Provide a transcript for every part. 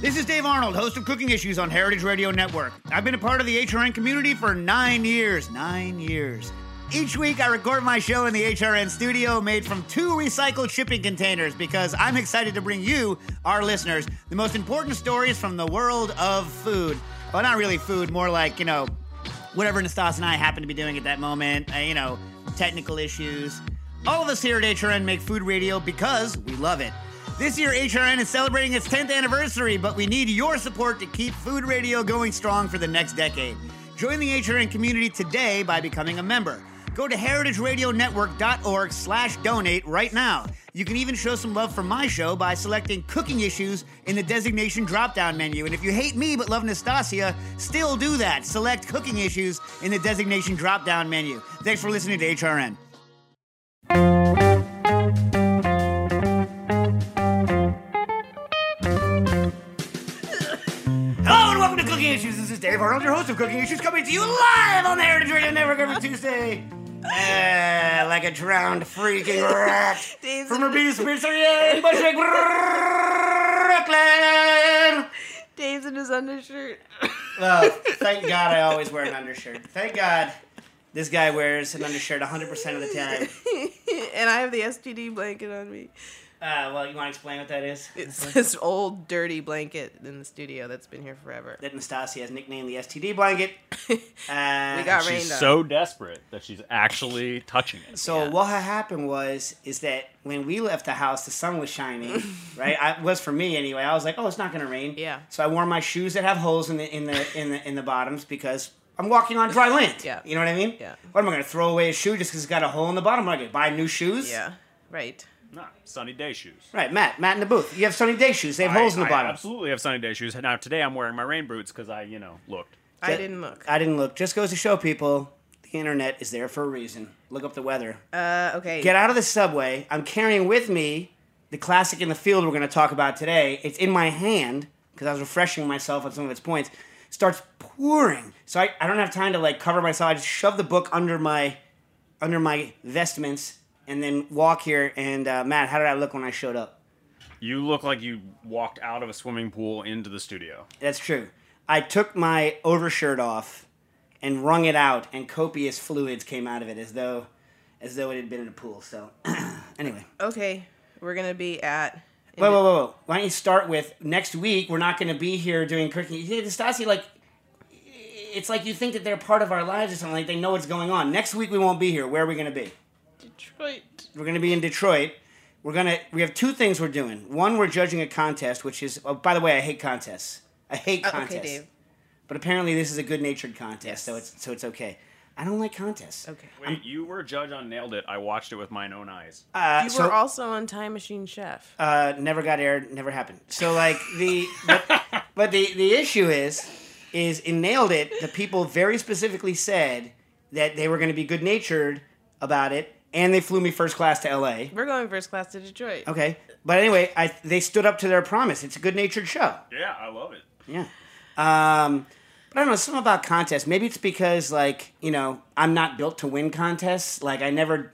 This is Dave Arnold, host of Cooking Issues on Heritage Radio Network. I've been a part of the HRN community for nine years. Nine years. Each week, I record my show in the HRN studio made from two recycled shipping containers because I'm excited to bring you, our listeners, the most important stories from the world of food. Well, not really food, more like, you know, whatever Nastas and I happen to be doing at that moment, uh, you know, technical issues. All of us here at HRN make food radio because we love it. This year, HRN is celebrating its 10th anniversary, but we need your support to keep food radio going strong for the next decade. Join the HRN community today by becoming a member. Go to heritageradionetwork.org slash donate right now. You can even show some love for my show by selecting cooking issues in the designation drop-down menu. And if you hate me but love Nastassia, still do that. Select cooking issues in the designation drop-down menu. Thanks for listening to HRN. Cooking Issues. This is Dave Arnold, your host of Cooking Issues, coming to you live on the Heritage Radio Network every Tuesday. Uh, like a drowned freaking rat from a beef pizzeria in Bushwick, Brooklyn. Dave's in his undershirt. Well, thank God I always wear an undershirt. Thank God this guy wears an undershirt 100% of the time. and I have the STD blanket on me. Uh, well, you want to explain what that is? It's this old dirty blanket in the studio that's been here forever. that Nastassia has nicknamed the STD blanket. Uh, We got She's rained on. so desperate that she's actually touching it. So Yeah. what had happened was is that when we left the house, the sun was shining, right? I was for me anyway. I was like, oh, it's not going to rain. Yeah. So I wore my shoes that have holes in the in the in the in the bottoms because I'm walking on dry land. Yeah. You know what I mean? Yeah. What am I going to throw away a shoe just because it's got a hole in the bottom? Am I going to buy new shoes? Yeah, right. Nah, sunny day shoes. Right, Matt. Matt in the booth. You have sunny day shoes. They have I- holes in the I bottom. absolutely have sunny day shoes. Now today I'm wearing my rain boots because I, you know, looked. I That- didn't look. I didn't look. Just goes to show people the internet is there for a reason. Look up the weather. Uh, okay. Get out of the subway. I'm carrying with me the classic in the field we're going to talk about today. It's in my hand because I was refreshing myself on some of its points. starts pouring. So I, I don't have time to like cover myself. I just shove the book under my under my vestments and then walk here. And uh, Matt, how did I look when I showed up? You look like you walked out of a swimming pool into the studio. That's true. I took my overshirt off and wrung it out, and copious fluids came out of it as though as though it had been in a pool. So anyway. Okay, we're gonna be at. Whoa, whoa, whoa, whoa. Why don't you start with next week? We're not going to be here doing cooking. Yeah, Stasi, like, it's like you think that they're part of our lives or something. Like they know what's going on. Next week we won't be here. Where are we going to be? Detroit. We're going to be in Detroit. We're gonna. We have two things we're doing. One, we're judging a contest, which is. Oh, by the way, I hate contests. I hate Uh, contests. okay, Dave. But apparently, this is a good-natured contest, Yes. so it's so it's okay. I don't like contests. Okay. Wait, you were judge on Nailed It. I watched it with mine own eyes. Uh, You so, were also on Time Machine Chef. uh, never got aired, never happened. So like the, but, but the the issue is, is in nailed it. The people very specifically said that they were going to be good natured about it, and they flew me first class to L.A. We're going first class to Detroit. Okay, but anyway, I they stood up to their promise. It's a good natured show. Yeah, I love it. Yeah. Um, But I don't know, something about contests. Maybe it's because like, you know, I'm not built to win contests. Like I never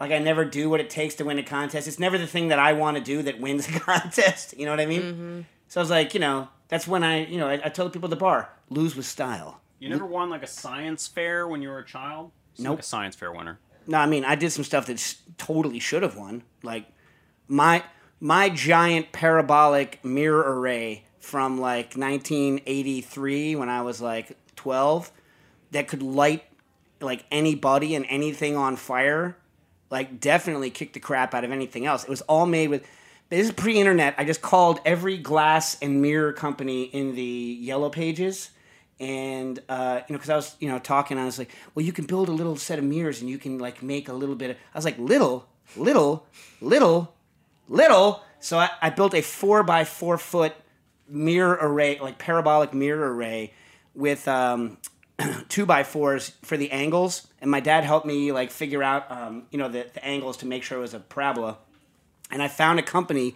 like I never do what it takes to win a contest. It's never the thing that I want to do that wins a contest. You know what I mean? Mm-hmm. So I was like, you know, that's when I, you know, I, I told people at the bar, lose with style. You never won like a science fair when you were a child? Seem Nope. Like a science fair winner. No, I mean, I did some stuff that totally should have won. Like my my giant parabolic mirror array from like 1983 when I was like 12 that could light like anybody and anything on fire. Like definitely kicked the crap out of anything else. It was all made with this is pre-internet. I just called every glass and mirror company in the yellow pages and uh, you know because i was you know talking i was like well you can build a little set of mirrors and you can like make a little bit of i was like little little little little? So i, I built a four by four foot mirror array like parabolic mirror array with um, two by fours for the angles. And my dad helped me like figure out um, you know the, the angles to make sure it was a parabola. And i found a company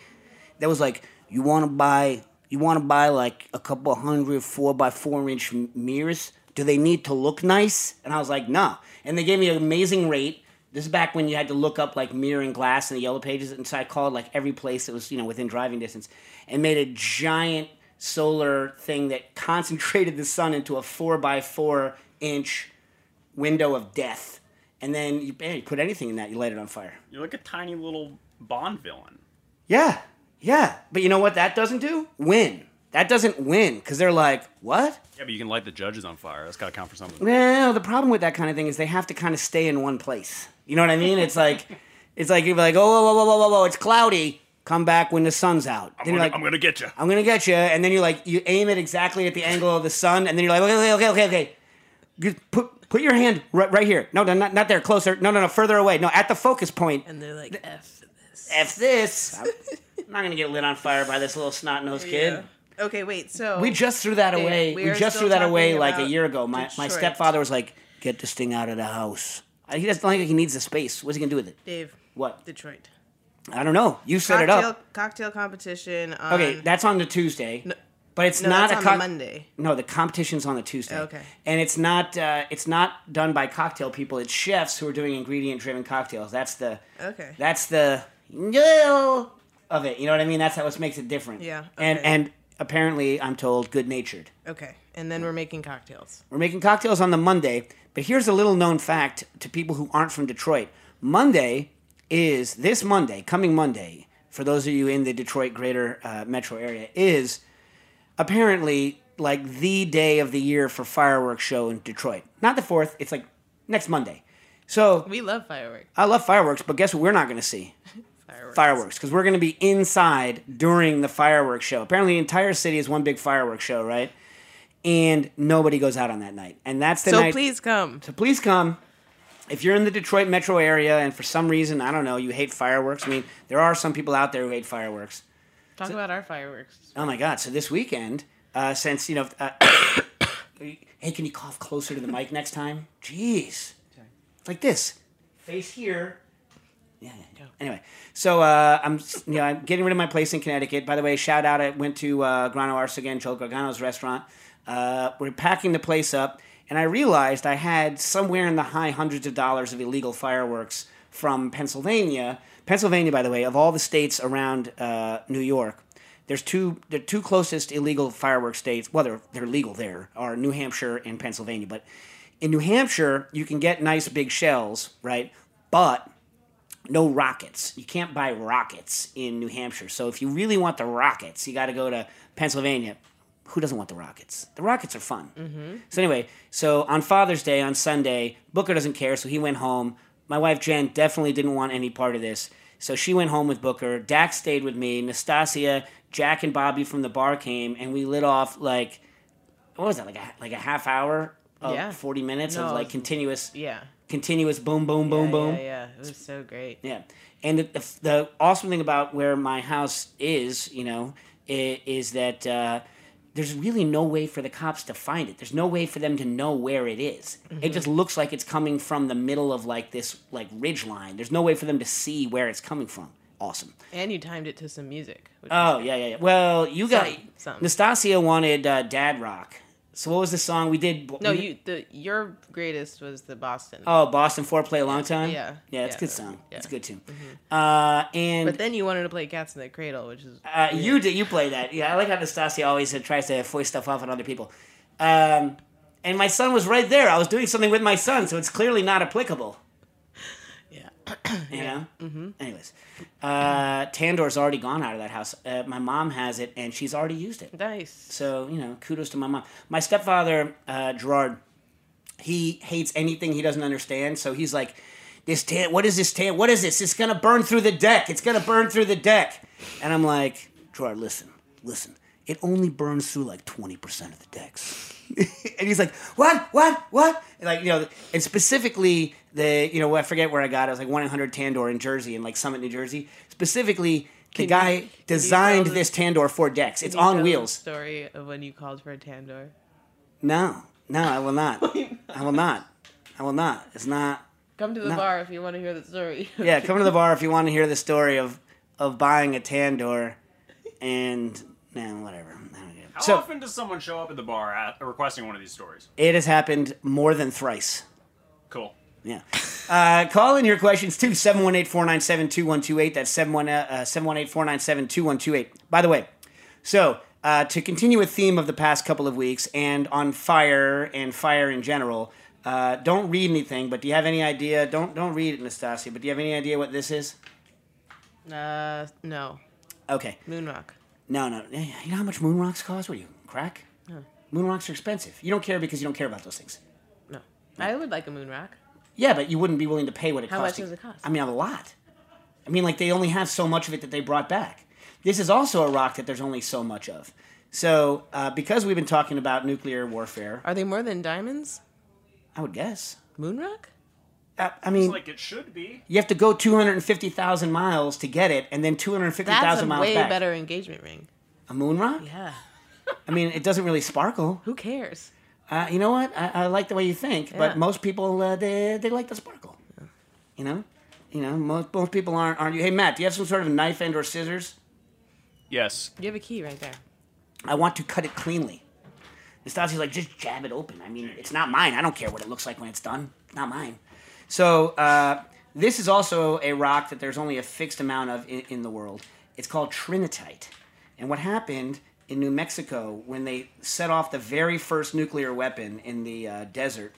that was like, you want to buy, you want to buy like a couple hundred four by four inch mirrors. Do they need to look nice? And I was like, no. And they gave me an amazing rate. This is back when you had to look up like mirror and glass in the yellow pages, and so I called like every place that was you know within driving distance, and made a giant solar thing that concentrated the sun into a four by four inch window of death. And then you, man, you put anything in that, you light it on fire. You're like a tiny little Bond villain. Yeah, yeah. But you know what that doesn't do? Win. That doesn't win because they're like, what? Yeah, but you can light the judges on fire. That's got to count for something. Well, the problem with that kind of thing is they have to kind of stay in one place. You know what I mean? It's like, it's like you're like, oh, whoa, whoa, whoa, whoa, whoa, whoa, it's cloudy. Come back when the sun's out. I'm then gonna, you're like, I'm gonna get you. I'm gonna get you, and then you're like you aim it exactly at the angle of the sun, and then you're like, okay, okay, okay, okay, okay. Just put put your hand right, right here. No, no, not not there. Closer. No, no, no, further away. No, at the focus point. And they're like, F this. F this. I'm not gonna get lit on fire by this little snot nosed kid. Yeah. Okay, wait. So We just threw that away. we We, just threw that away like a year ago. My my stepfather was like, "Get this thing out of the house." He doesn't think he needs the space. What's he gonna do with it? Dave, What? Detroit. I don't know. You set it Cocktail, up. cocktail competition. On, Okay, that's on the Tuesday. but it's no, not that's a on co- Monday. No, the competition's on the Tuesday. Okay. And it's not uh, it's not done by cocktail people. It's chefs who are doing ingredient driven cocktails. That's the Okay. that's the no of it. You know what I mean? That's how what makes it different. Yeah, And and apparently, I'm told, good natured. Okay, and then we're making cocktails. We're making cocktails on the Monday, but here's a little known fact to people who aren't from Detroit. Monday is this Monday, coming Monday, for those of you in the Detroit greater uh, metro area, is apparently like the day of the year for fireworks show in Detroit. Not the 4th, it's like next Monday. So We love fireworks. I love fireworks, but guess what we're not going to see? Fireworks. Because we're going to be inside during the fireworks show. Apparently, the entire city is one big fireworks show, right? And nobody goes out on that night. And that's the So night. please come. So please come. If you're in the Detroit metro area and for some reason, I don't know, you hate fireworks. I mean, there are some people out there who hate fireworks. Talk about our fireworks. Oh my God. So this weekend, uh, since, you know, uh, hey, can you cough closer to the mic next time? Jeez. Like this. Face here. Yeah, yeah. Anyway, so uh, I'm you know I'm getting rid of my place in Connecticut. By the way, shout out! I went to uh, Grano Arsagan, Joel Gargano's restaurant. Uh, we're packing the place up, and I realized I had somewhere in the high hundreds of dollars of illegal fireworks from Pennsylvania. Pennsylvania, by the way, of all the states around uh, New York, there's two the two closest illegal fireworks states. Well, they're they're legal there are New Hampshire and Pennsylvania. But in New Hampshire, you can get nice big shells, right? But no rockets. You can't buy rockets in New Hampshire. So if you really want the rockets, you got to go to Pennsylvania. Who doesn't want the rockets? The rockets are fun. Mm-hmm. So anyway, so on Father's Day on Sunday, Booker doesn't care, so he went home. My wife Jen definitely didn't want any part of this, so she went home with Booker. Dax stayed with me. Nastassia, Jack, and Bobby from the bar came, and we lit off like what was that like a like a half hour of Yeah. forty minutes No, of like continuous Yeah. Continuous boom boom boom yeah, boom. Yeah, yeah. It was so great. Yeah, and the, the, the awesome thing about where my house is, you know, is, is that uh, there's really no way for the cops to find it. There's no way for them to know where it is. It just looks like it's coming from the middle of like this like ridge line. There's no way for them to see where it's coming from. Awesome. And you timed it to some music. Oh yeah, yeah, yeah. Well, you got. Nastassia wanted uh, dad rock, So what was the song we did? No, you the your greatest was the Boston. Oh, Boston Foreplay a long time. Yeah. yeah, it's a good song. Yeah. It's a good tune. Uh, and But then you wanted to play Cats in the Cradle, which is Uh, you did. You play that. Yeah, I like how Nastassia always uh, tries to foist stuff off on other people. Um, and my son was right there. I was doing something with my son, so it's clearly not applicable. Yeah. You know. Mm-hmm. Anyways, uh, Tandoor's already gone out of that house. Uh, my mom has it, and she's already used it. nice. So you know, kudos to my mom. My stepfather, uh, Gerard, he hates anything he doesn't understand. So he's like, "This tan, what is this tan? What is this? It's gonna burn through the deck. It's gonna burn through the deck." And I'm like, Gerard, listen, listen. It only burns through like twenty percent of the decks. and he's like, "What? What? What?" And like you know, and specifically the you know I forget where I got it. It was like one eight hundred Tandoor in Jersey, in like Summit, New Jersey. Specifically, the you- guy you designed tell the- this Tandoor for decks. It's on wheels. Story of when you called for a Tandoor. No, no, I will not. I will not. I will not. It's not. Come to the No. bar if you want to hear the story. Yeah, come to the bar if you want to hear the story of of buying a Tandoor, and nah, whatever. I don't get it. How So often does someone show up at the bar at, requesting one of these stories? it has happened more than thrice. Cool. Yeah. Uh, call in your questions to 718-497-2128. That's 718-497-2128. By the way, so uh, to continue a theme of the past couple of weeks and on fire and fire in general, uh, don't read anything, but do you have any idea? Don't don't read it, Nastassia, but do you have any idea what this is? Uh, no. Okay. Moonrock. No, no. You know how much moon rocks cost? What are you, crack? No. Moon rocks are expensive. You don't care because you don't care about those things. No. I would like a moon rock. Yeah, but you wouldn't be willing to pay what it costs. How costs. much does it cost? I mean, a lot. I mean, like they only have so much of it that they brought back. This is also a rock that there's only so much of. So, uh, because we've been talking about nuclear warfare, Are they more than diamonds? I would guess. Moonrock? Uh, I It's mean, like it should be. you have to go 250,000 miles to get it, and then That's 250,000 a miles way back. better engagement ring. A moon rock? Yeah. I mean, it doesn't really sparkle. Who cares? Uh, you know what? I, I like the way you think, Yeah. but most people uh, they they like the sparkle. You know, you know most most people aren't aren't you? Hey Matt, do you have some sort of knife and or scissors? Yes. You have a key right there. I want to cut it cleanly. Nastassia's like, just jab it open. I mean, it's not mine. I don't care what it looks like when it's done. It's not mine. So uh, this is also a rock that there's only a fixed amount of in, in the world. It's called trinitite. And what happened in New Mexico when they set off the very first nuclear weapon in the uh, desert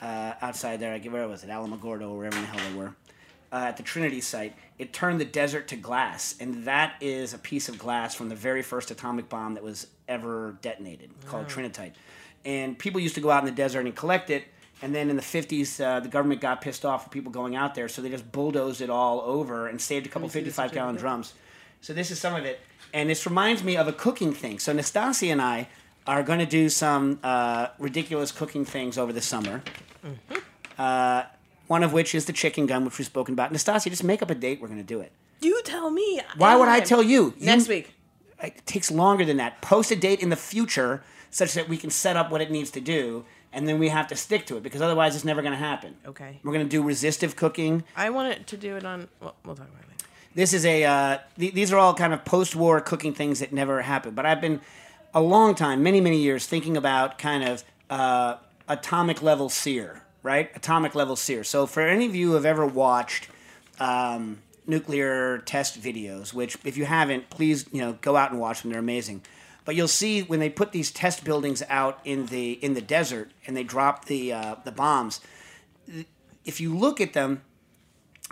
uh, outside there, where was it, Alamogordo, or wherever in the hell they were, uh, at the Trinity site, it turned the desert to glass. And that is a piece of glass from the very first atomic bomb that was ever detonated, called trinitite. And people used to go out in the desert and collect it. And then in the 50s, uh, the government got pissed off with people going out there, so they just bulldozed it all over and saved a couple me see the 55 gallon drums. So this is some of it. And this reminds me of a cooking thing. So Nastassia and I are going to do some uh, ridiculous cooking things over the summer. Uh, one of which is the chicken gun, which we've spoken about. Nastassia, just make up a date. We're going to do it. You tell me. Why would I tell you? You- Next week. It takes longer than that. Post a date in the future such that we can set up what it needs to do, and then we have to stick to it because otherwise it's never going to happen. Okay. We're going to do resistive cooking. I wanted to do it on. Well, we'll talk about it later. This is a. Uh, th- these are all kind of post-war cooking things that never happened. But I've been a long time, many many years, thinking about kind of uh, atomic level sear, right? Atomic level sear. So for any of you who have ever watched um, nuclear test videos, which if you haven't, please you know go out and watch them. They're amazing. But you'll see when they put these test buildings out in the in the desert and they drop the uh, the bombs. If you look at them,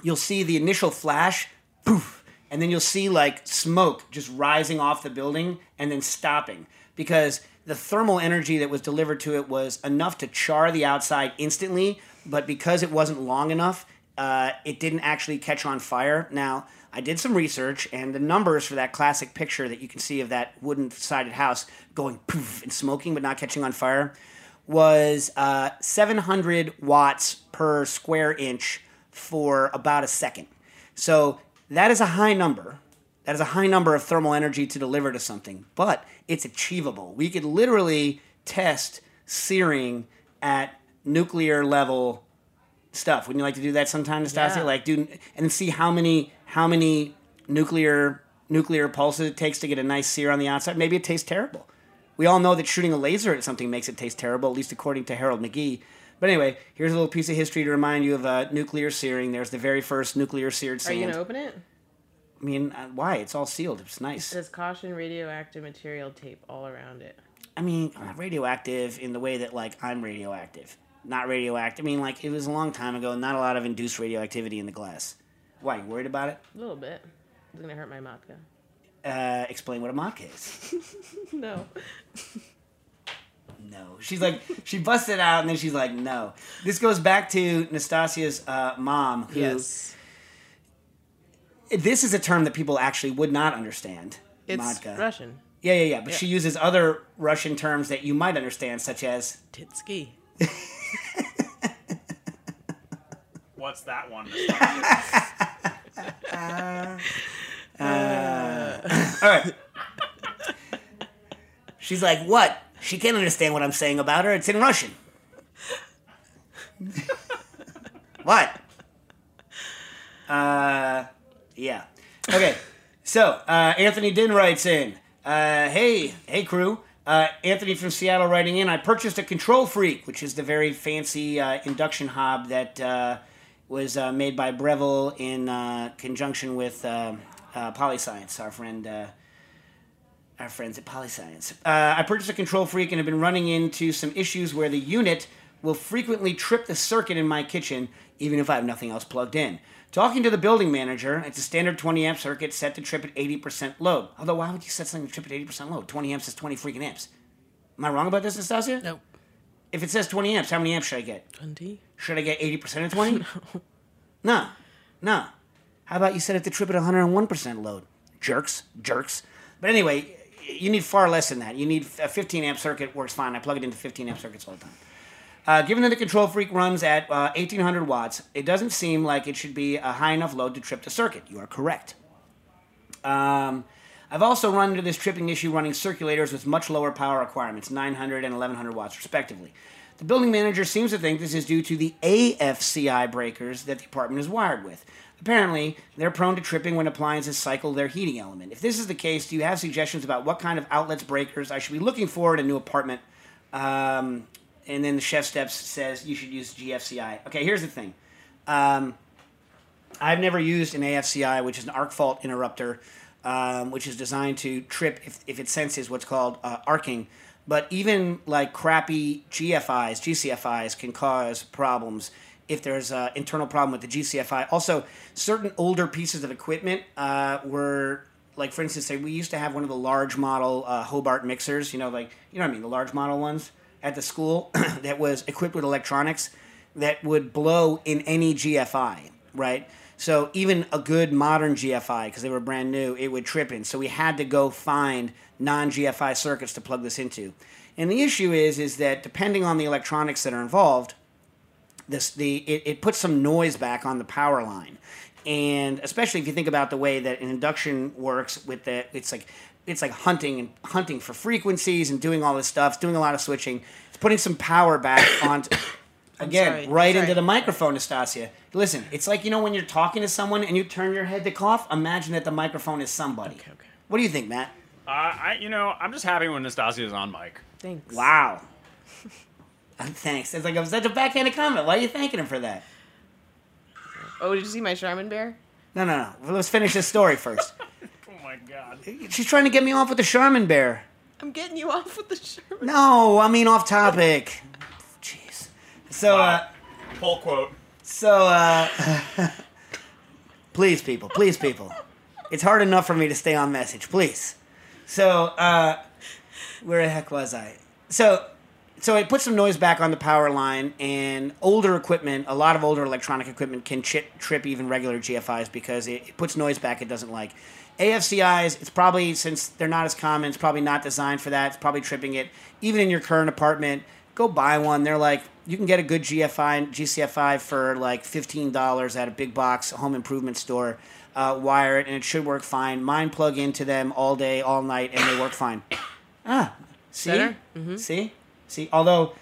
you'll see the initial flash, poof, and then you'll see like smoke just rising off the building and then stopping because the thermal energy that was delivered to it was enough to char the outside instantly, but because it wasn't long enough, uh, it didn't actually catch on fire. Now, I did some research, and the numbers for that classic picture that you can see of that wooden sided house going poof and smoking but not catching on fire was uh, 700 watts per square inch for about a second. So that is a high number. That is a high number of thermal energy to deliver to something, but it's achievable. We could literally test searing at nuclear level stuff. Wouldn't you like to do that sometime, Nastassia? Yeah. Like do and see how many how many nuclear nuclear pulses it takes to get a nice sear on the outside. Maybe it tastes terrible. We all know that shooting a laser at something makes it taste terrible, at least according to Harold McGee. But anyway, here's a little piece of history to remind you of uh, nuclear searing. There's the very first nuclear seared Are you gonna open it? I mean, uh, why? It's all sealed. It's It nice. says caution radioactive material tape all around it. I mean, uh, radioactive in the way that like I'm radioactive, not radioactive. I mean, like it was a long time ago. Not a lot of induced radioactivity in the glass. Why? You worried about it? A little bit. It's gonna hurt my matka. Uh, explain what a mock is. No. No. She's like, she busted out and then she's like, no. This goes back to Nastassia's uh, mom, who. Yes. This is a term that people actually would not understand. It's Modka. Russian. Yeah, yeah, yeah. But Yeah. she uses other Russian terms that you might understand, such as. Titsky. What's that one? All right. She's like, what? She can't understand what I'm saying about her. It's in Russian. what? Uh, yeah. Okay. So uh, Anthony Din writes in. Uh, hey, hey crew. Uh, Anthony from Seattle writing in. I purchased a Control Freak, which is the very fancy uh, induction hob that uh, was uh, made by Breville in uh, conjunction with uh, uh, Polyscience, our friend. Uh, our friends at Polyscience. Uh, I purchased a Control Freak and have been running into some issues where the unit will frequently trip the circuit in my kitchen, even if I have nothing else plugged in. Talking to the building manager, it's a standard 20 amp circuit set to trip at 80% load. Although, why would you set something to trip at 80% load? 20 amps is 20 freaking amps. Am I wrong about this, Nastassia? Nope. If it says 20 amps, how many amps should I get? 20. Should I get 80% of 20? no. No. How about you set it to trip at 101% load? Jerks. Jerks. But anyway, you need far less than that. You need a 15 amp circuit, works fine. I plug it into 15 amp circuits all the time. Uh, given that the Control Freak runs at uh, 1800 watts, it doesn't seem like it should be a high enough load to trip the circuit. You are correct. Um, I've also run into this tripping issue running circulators with much lower power requirements, 900 and 1100 watts respectively. The building manager seems to think this is due to the AFCI breakers that the apartment is wired with. Apparently, they're prone to tripping when appliances cycle their heating element. If this is the case, do you have suggestions about what kind of outlets breakers I should be looking for in a new apartment? Um, and then the ChefSteps says you should use GFCI. Okay, here's the thing. Um, I've never used an AFCI, which is an arc fault interrupter, um, which is designed to trip if, if it senses what's called uh, arcing. But even like crappy GFIs, GCFIs can cause problems if there's an internal problem with the GCFI. Also, certain older pieces of equipment uh, were like, for instance, say we used to have one of the large model uh, Hobart mixers. You know, like you know what I mean, the large model ones at the school that was equipped with electronics that would blow in any GFI, right? So even a good modern GFI, because they were brand new, it would trip in. So we had to go find non-GFI circuits to plug this into. And the issue is, is that depending on the electronics that are involved, this the it, it puts some noise back on the power line. And especially if you think about the way that an induction works with the it's like it's like hunting and hunting for frequencies and doing all this stuff, it's doing a lot of switching. It's putting some power back on again sorry. right Sorry. into the microphone, Nastassia. Listen, it's like you know when you're talking to someone and you turn your head to cough. Imagine that the microphone is somebody. Okay, okay. What do you think, Matt? Uh, I, you know, I'm just happy when Nastassia is on mic. Thanks. Wow. Thanks. It's like it was such a backhanded comment. Why are you thanking him for that? Oh, did you see my Charmin bear? No, no, no. Let's finish this story first. Oh my god. She's trying to get me off with the Charmin bear. I'm getting you off with the Charmin. No, I mean off topic. So, uh, Pull quote. so, uh, please, people, please, people. It's hard enough for me to stay on message, please. So, uh, where the heck was I? So, so it puts some noise back on the power line, and older equipment, a lot of older electronic equipment can chip, trip even regular GFIs because it, it puts noise back it doesn't like. AFCIs, it's probably since they're not as common, it's probably not designed for that. It's probably tripping it. Even in your current apartment, go buy one. They're like you can get a good GFI GCFI for like fifteen dollars at a big box home improvement store. Uh, wire it and it should work fine. Mine plug into them all day, all night, and they work fine. Ah, see, Better? see, see. Although,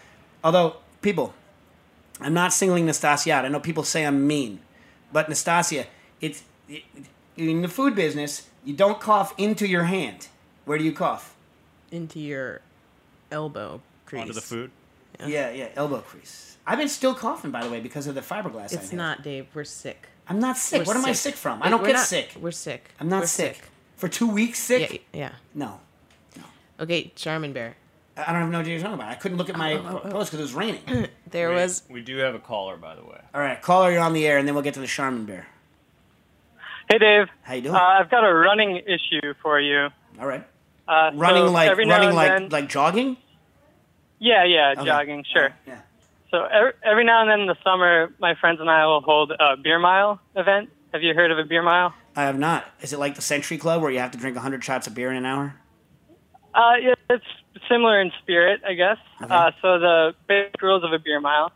although people, I'm not singling Nastassia out. I know people say I'm mean, but Nastassia, it's it, in the food business. You don't cough into your hand. Where do you cough? Into your elbow crease. Onto the food. Yeah, yeah, elbow crease. I've been still coughing, by the way, because of the fiberglass. I It's have. not, Dave. We're sick. I'm not sick. We're what am I sick from? I don't We're get not- sick. We're sick. I'm not We're sick. For two weeks sick? Yeah, yeah. No. Okay, Charmin Bear. I don't even know what you're talking about. I couldn't look at my Oh, post because it was raining. There was We do have a caller, by the way. All right, caller, you're on the air, and then we'll get to the Charmin Bear. Hey, Dave. How you doing? Uh, I've got a running issue for you. All right. Uh, Running so like running like then- like jogging? Yeah, yeah, Okay. jogging, sure. Yeah. So every, every now and then in the summer, my friends and I will hold a beer mile event. Have you heard of a beer mile? I have not. Is it like the Century Club where you have to drink 100 shots of beer in an hour? Uh, yeah, it's similar in spirit, I guess. Uh, so the basic rules of a beer mile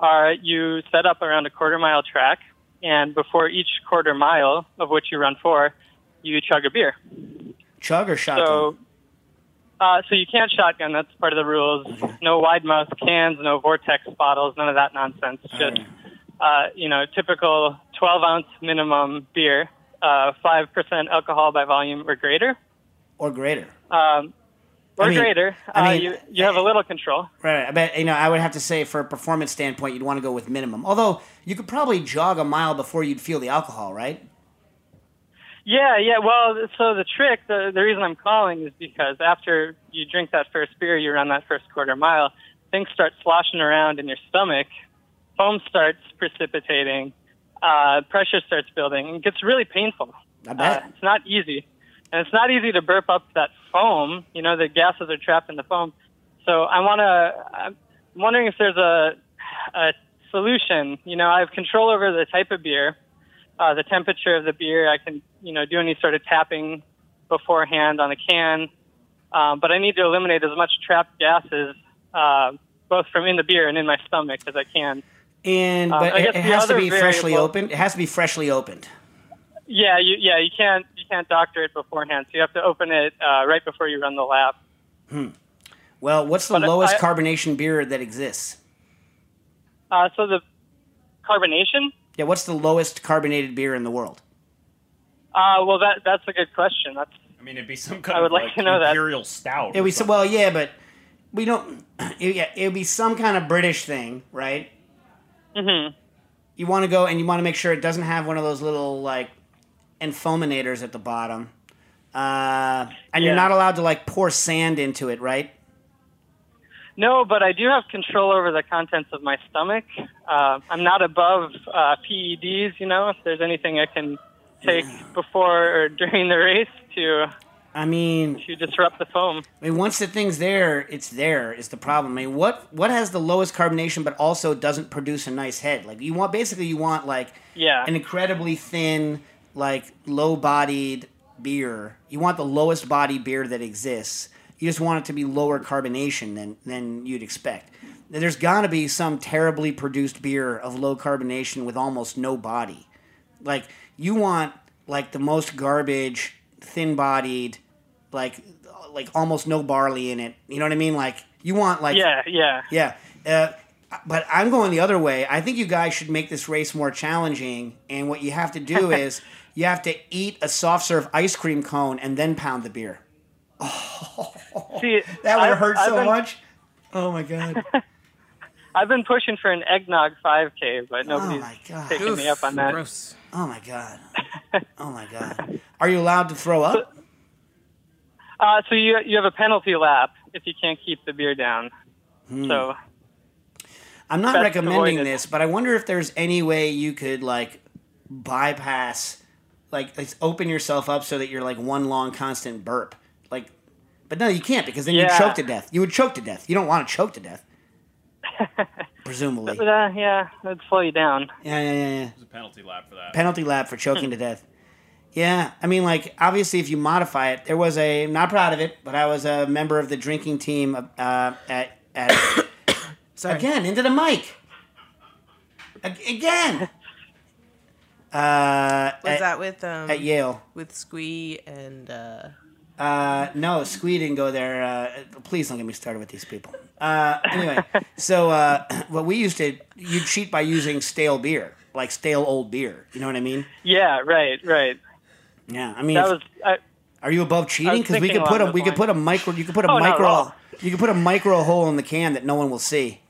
are you set up around a quarter mile track, and before each quarter mile of which you run for, you chug a beer. Chug or shotgun? So, uh, so you can't shotgun. That's part of the rules. No wide mouth cans, no vortex bottles, none of that nonsense. Just, uh, you know, typical 12 ounce minimum beer, uh, 5% alcohol by volume or greater. or greater. Um, or I mean- greater. I uh, mean- you, you have a little control. Right. I bet you know. I would have to say, for a performance standpoint, you'd want to go with minimum. Although you could probably jog a mile before you'd feel the alcohol, right? Yeah, yeah. Well, so the trick, the, the reason I'm calling is because after you drink that first beer, you run that first quarter mile, things start sloshing around in your stomach, foam starts precipitating, uh, pressure starts building, and it gets really painful. I bet. Uh, it's not easy. And it's not easy to burp up that foam. You know, the gases are trapped in the foam. So I want to, I'm wondering if there's a, a solution. You know, I have control over the type of beer, uh, the temperature of the beer. I can, you know, do any sort of tapping beforehand on a can. Um, but I need to eliminate as much trapped gases, uh, both from in the beer and in my stomach as I can. And Um, but I it, it the has to be freshly variable- opened. It has to be freshly opened. Yeah, you, yeah, you can't you can't doctor it beforehand. So you have to open it uh, right before you run the lap. Well, what's the But lowest I- carbonation beer that exists? Uh, so the carbonation. Yeah, what's the lowest carbonated beer in the world? Uh, well, that that's a good question. That's I mean, it'd be some kind I would of like like, to know that. imperial stout. It or would be so, well, yeah, but we don't. It, yeah, it would be some kind of British thing, right? Mhm. You want to go and you want to make sure it doesn't have one of those little like enfoaminators at the bottom, uh, and you're not allowed to like pour sand into it, right? No, but I do have control over the contents of my stomach. Uh, I'm not above uh, PEDs. You know, if there's anything I can take before or during the race to I mean, to disrupt the foam. I mean, once the thing's there, it's there. Is the problem? I mean, what what has the lowest carbonation but also doesn't produce a nice head? Like you want basically you want like Yeah. an incredibly thin, like low bodied beer. You want the lowest body beer that exists. You just want it to be lower carbonation than than you'd expect. There's got to be some terribly produced beer of low carbonation with almost no body. Like you want like the most garbage, thin bodied, like like almost no barley in it. You know what I mean? Like you want like Yeah, yeah. yeah. Uh, but I'm going the other way. I think you guys should make this race more challenging. And what you have to do is you have to eat a soft serve ice cream cone and then pound the beer. See, That would I've- hurt I've so been- much. Oh my god. I've been pushing for an eggnog 5K, but nobody's my God. taking me up on that. Gross. Oh my god. Oh my god. Are you allowed to throw up? Uh, so you you have a penalty lap if you can't keep the beer down. Hmm. So I'm not recommending this, but I wonder if there's any way you could like bypass, like, like open yourself up so that you're like one long constant burp. Like, but no, you can't because then you choke to death. You would choke to death. You don't want to choke to death. Presumably. but, uh, yeah, it'd slow you down. Yeah, yeah, yeah, yeah. There's a penalty lap for that. Penalty lap for choking to death. Yeah, I mean, like obviously, if you modify it, there was a. I'm not proud of it, but I was a member of the drinking team uh, at at. So again, into the mic. Ag- Again. Uh, Was at, that with um at Yale? with Squee and uh Uh, no, Squee didn't go there. Uh, please don't get me started with these people. Uh, anyway, so uh, what we used to, you cheat by using stale beer, like stale old beer. You know what I mean? Yeah, right, right. Yeah, I mean, That was I, Are you above cheating? Because we could put a we those could put a micro you could put a Oh, micro you could put a micro hole in the can that no one will see,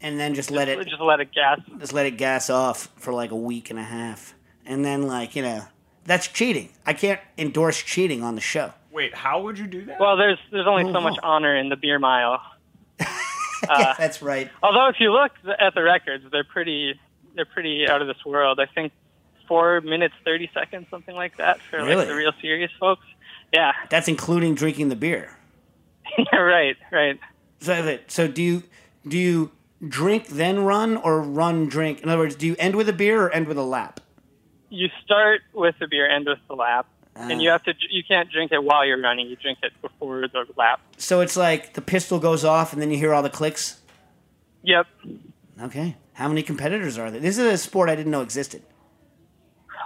and then just let it Just let it gas. just let it gas off for like a week and a half, and then like you know that's cheating. I can't endorse cheating on the show. Wait, how would you do that? Well, there's there's only Oh, so much oh. honor in the beer mile. Uh, yeah, that's right. Although if you look at the records, they're pretty they're pretty out of this world. I think four minutes thirty seconds, something like that, for Really? like the real serious folks. Yeah, That's including drinking the beer. right, right. So, so do you do you drink then run or run drink? In other words, do you end with a beer or end with a lap? You start with the beer, end with the lap, and you Ah. have to you can't drink it while you're running. You drink it before the lap. So it's like the pistol goes off and then you hear all the clicks. Yep. Okay. How many competitors are there? This is a sport I didn't know existed.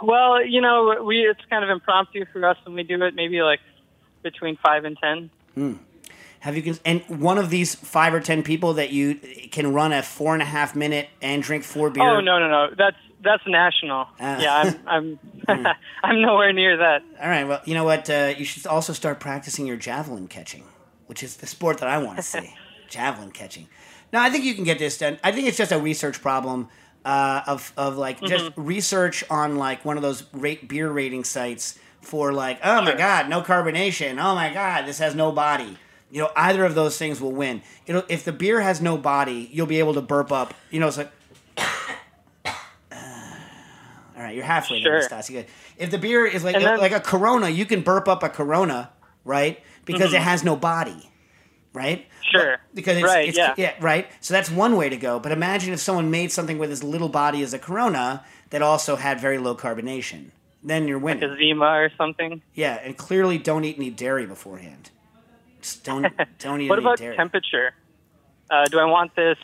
Well, you know, we it's kind of impromptu for us when we do it. Maybe like between five and ten. Have you and one of these five or ten people that you can run a four and a half minute and drink four beer? Oh no, no, no. That's that's national. Ah. yeah, I'm I'm I'm nowhere near that. All right. Well, you know what? Uh, you should also start practicing your javelin catching, which is the sport that I want to see. javelin catching. No, I think you can get this done. I think it's just a research problem uh, of of like just research on like one of those rate beer rating sites for like, oh my god, no carbonation. Oh my god, this has no body. You know, either of those things will win. It'll, if the beer has no body, you'll be able to burp up. You know, it's like. All right, you're halfway there, Stassi. If the beer is like then- like a Corona, you can burp up a Corona, right? Because it has no body, right? Mm-hmm. Sure. But- because it's, Right, it's yeah. right. So that's one way to go. But imagine if someone made something with as little body as a Corona that also had very low carbonation. Then you're winning. Like a Zima or something. yeah, and clearly don't eat any dairy beforehand. Just don't don't eat What about dairy. temperature? Uh, do I want this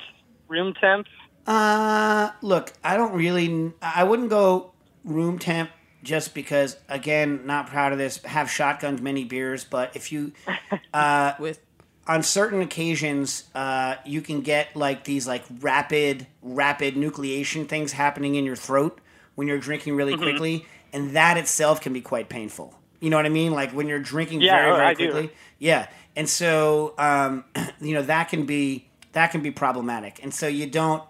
room temp? Uh, look, I don't really. I wouldn't go room temp just because, again, not proud of this. Have shotgunned many beers, but if you uh, With on certain occasions, uh, you can get like these like rapid, rapid nucleation things happening in your throat when you're drinking really Mm-hmm. quickly, and that itself can be quite painful. You know what I mean? Like when you're drinking Yeah, very, oh, very I do. quickly. Yeah, and so um, you know that can be that can be problematic, and so you don't.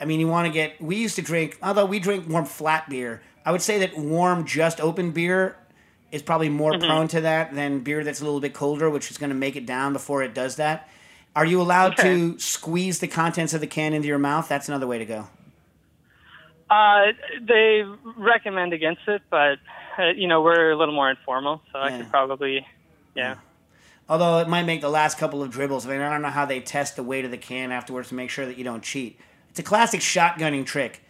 I mean, you want to get. We used to drink, although we drink warm flat beer. I would say that warm, just open beer is probably more Mm-hmm. prone to that than beer that's a little bit colder, which is going to make it down before it does that. Are you allowed to squeeze the contents of the can into your mouth? That's another way to go. Uh, they recommend against it, but uh, you know we're a little more informal, so I could probably, yeah. Although it might make the last couple of dribbles. I mean, I don't know how they test the weight of the can afterwards to make sure that you don't cheat. It's a classic shotgunning trick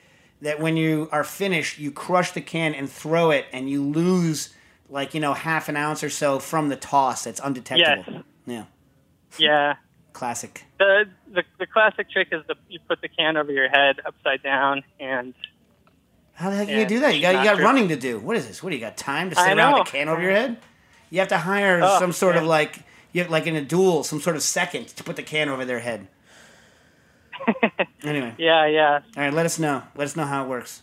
that when you are finished, you crush the can and throw it, and you lose like you know half an ounce or so from the toss. That's undetectable. Yes. Yeah, Yeah. classic. The, the the classic trick is the you put the can over your head upside down and How the heck can you do that? You got you got true. running to do. What is this? What do you got time to sit around with a can over your head? You have to hire Oh, some sort of like you have, like in a duel, some sort of second to put the can over their head. anyway, yeah, yeah. all right. Let us know. Let us know how it works.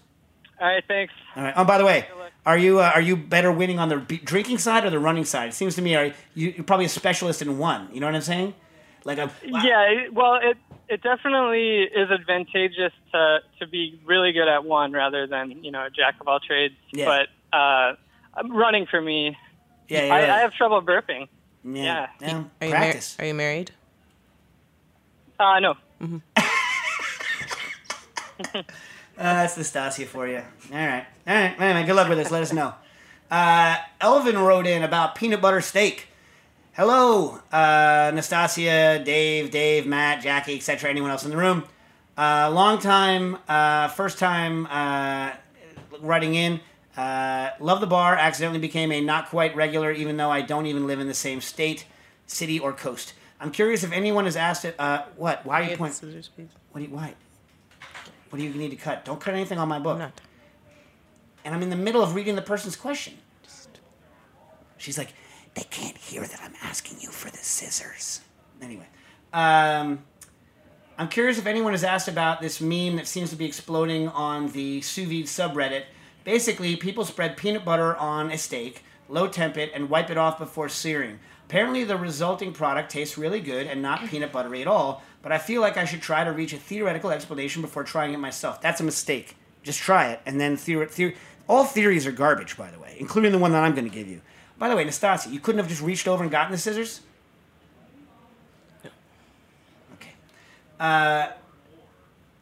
All right, thanks. All right. Oh, by the way, are you uh, are you better winning on the drinking side or the running side? It seems to me are you, you're probably a specialist in one. You know what I'm saying? Like a Yeah, well, it it definitely is advantageous to to be really good at one rather than you know a jack of all trades. Yeah. But uh, running for me, yeah. I, you're I have trouble burping. yeah. yeah. yeah. are you, mar- Practice. are you married? Uh, no. Uh, that's the Stasia for you. All right. All right. Anyway, good luck with this. Let us know. Uh, Elvin wrote in about peanut butter steak. Hello, uh, Nastassia, Dave, Dave, Matt, Jackie, etc. Anyone else in the room? Uh, long time, uh, first time uh, writing in. Uh, love the bar. Accidentally became a not quite regular, even though I don't even live in the same state, city, or coast. I'm curious if anyone has asked it. Uh, what? Why are you pointing? What do you? Why? What do you need to cut? Don't cut anything on my book. Not. And I'm in the middle of reading the person's question. She's like, they can't hear that I'm asking you for the scissors. Anyway, um, I'm curious if anyone has asked about this meme that seems to be exploding on the sous vide subreddit. Basically, people spread peanut butter on a steak, low temp it, and wipe it off before searing. Apparently, the resulting product tastes really good and not peanut buttery at all, but I feel like I should try to reach a theoretical explanation before trying it myself. That's a mistake. Just try it, and then theory. theory all theories are garbage, by the way, including the one that I'm going to give you. By the way, Nastassia, you couldn't have just reached over and gotten the scissors? Okay. Uh,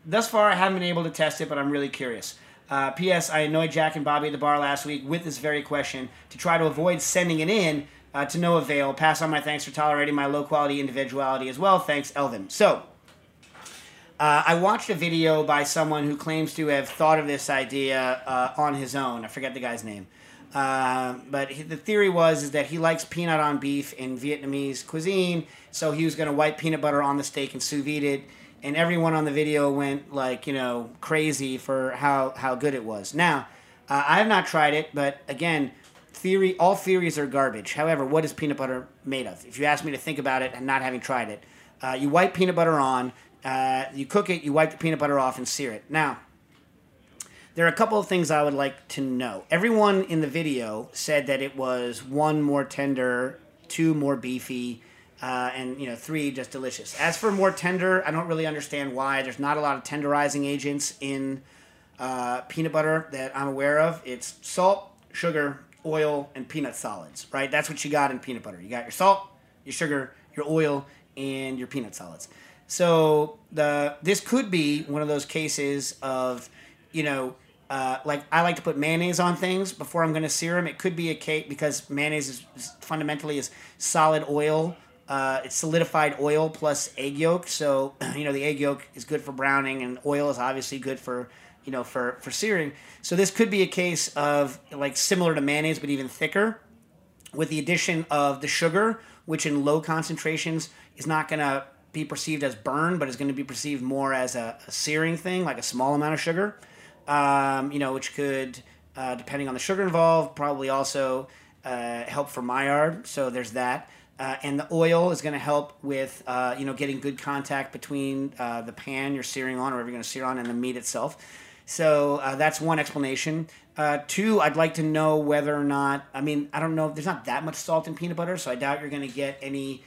thus far, I haven't been able to test it, but I'm really curious. Uh, P.S. I annoyed Jack and Bobby at the bar last week with this very question to try to avoid sending it in uh, to no avail. Pass on my thanks for tolerating my low quality individuality as well. Thanks, Elvin. So, uh, I watched a video by someone who claims to have thought of this idea uh, on his own. I forget the guy's name. Uh, but he, the theory was is that he likes peanut on beef in Vietnamese cuisine, so he was going to wipe peanut butter on the steak and sous vide it. And everyone on the video went like you know crazy for how how good it was. Now, uh, I have not tried it, but again, theory all theories are garbage. However, what is peanut butter made of? If you ask me to think about it and not having tried it, uh, you wipe peanut butter on, uh, you cook it, you wipe the peanut butter off, and sear it. Now there are a couple of things I would like to know. Everyone in the video said that it was one more tender, two more beefy, uh, and you know three just delicious. As for more tender, I don't really understand why. There's not a lot of tenderizing agents in uh, peanut butter that I'm aware of. It's salt, sugar, oil, and peanut solids. Right? That's what you got in peanut butter. You got your salt, your sugar, your oil, and your peanut solids. So the this could be one of those cases of you know uh, like I like to put mayonnaise on things before I'm going to sear them. It could be a cake because mayonnaise is, fundamentally is solid oil. Uh, it's solidified oil plus egg yolk. So you know the egg yolk is good for browning, and oil is obviously good for you know for for searing. So this could be a case of like similar to mayonnaise, but even thicker, with the addition of the sugar, which in low concentrations is not going to be perceived as burn, but is going to be perceived more as a, a searing thing, like a small amount of sugar um, you know, which could, uh, depending on the sugar involved, probably also uh, help for Maillard. So there's that. Uh, and the oil is going to help with, uh, you know, getting good contact between uh, the pan you're searing on, or whatever you're going to sear on, and the meat itself. So uh, that's one explanation. two, I'd like to know whether or not, I mean, I don't know, if there's not that much salt in peanut butter, so I doubt you're going to get any,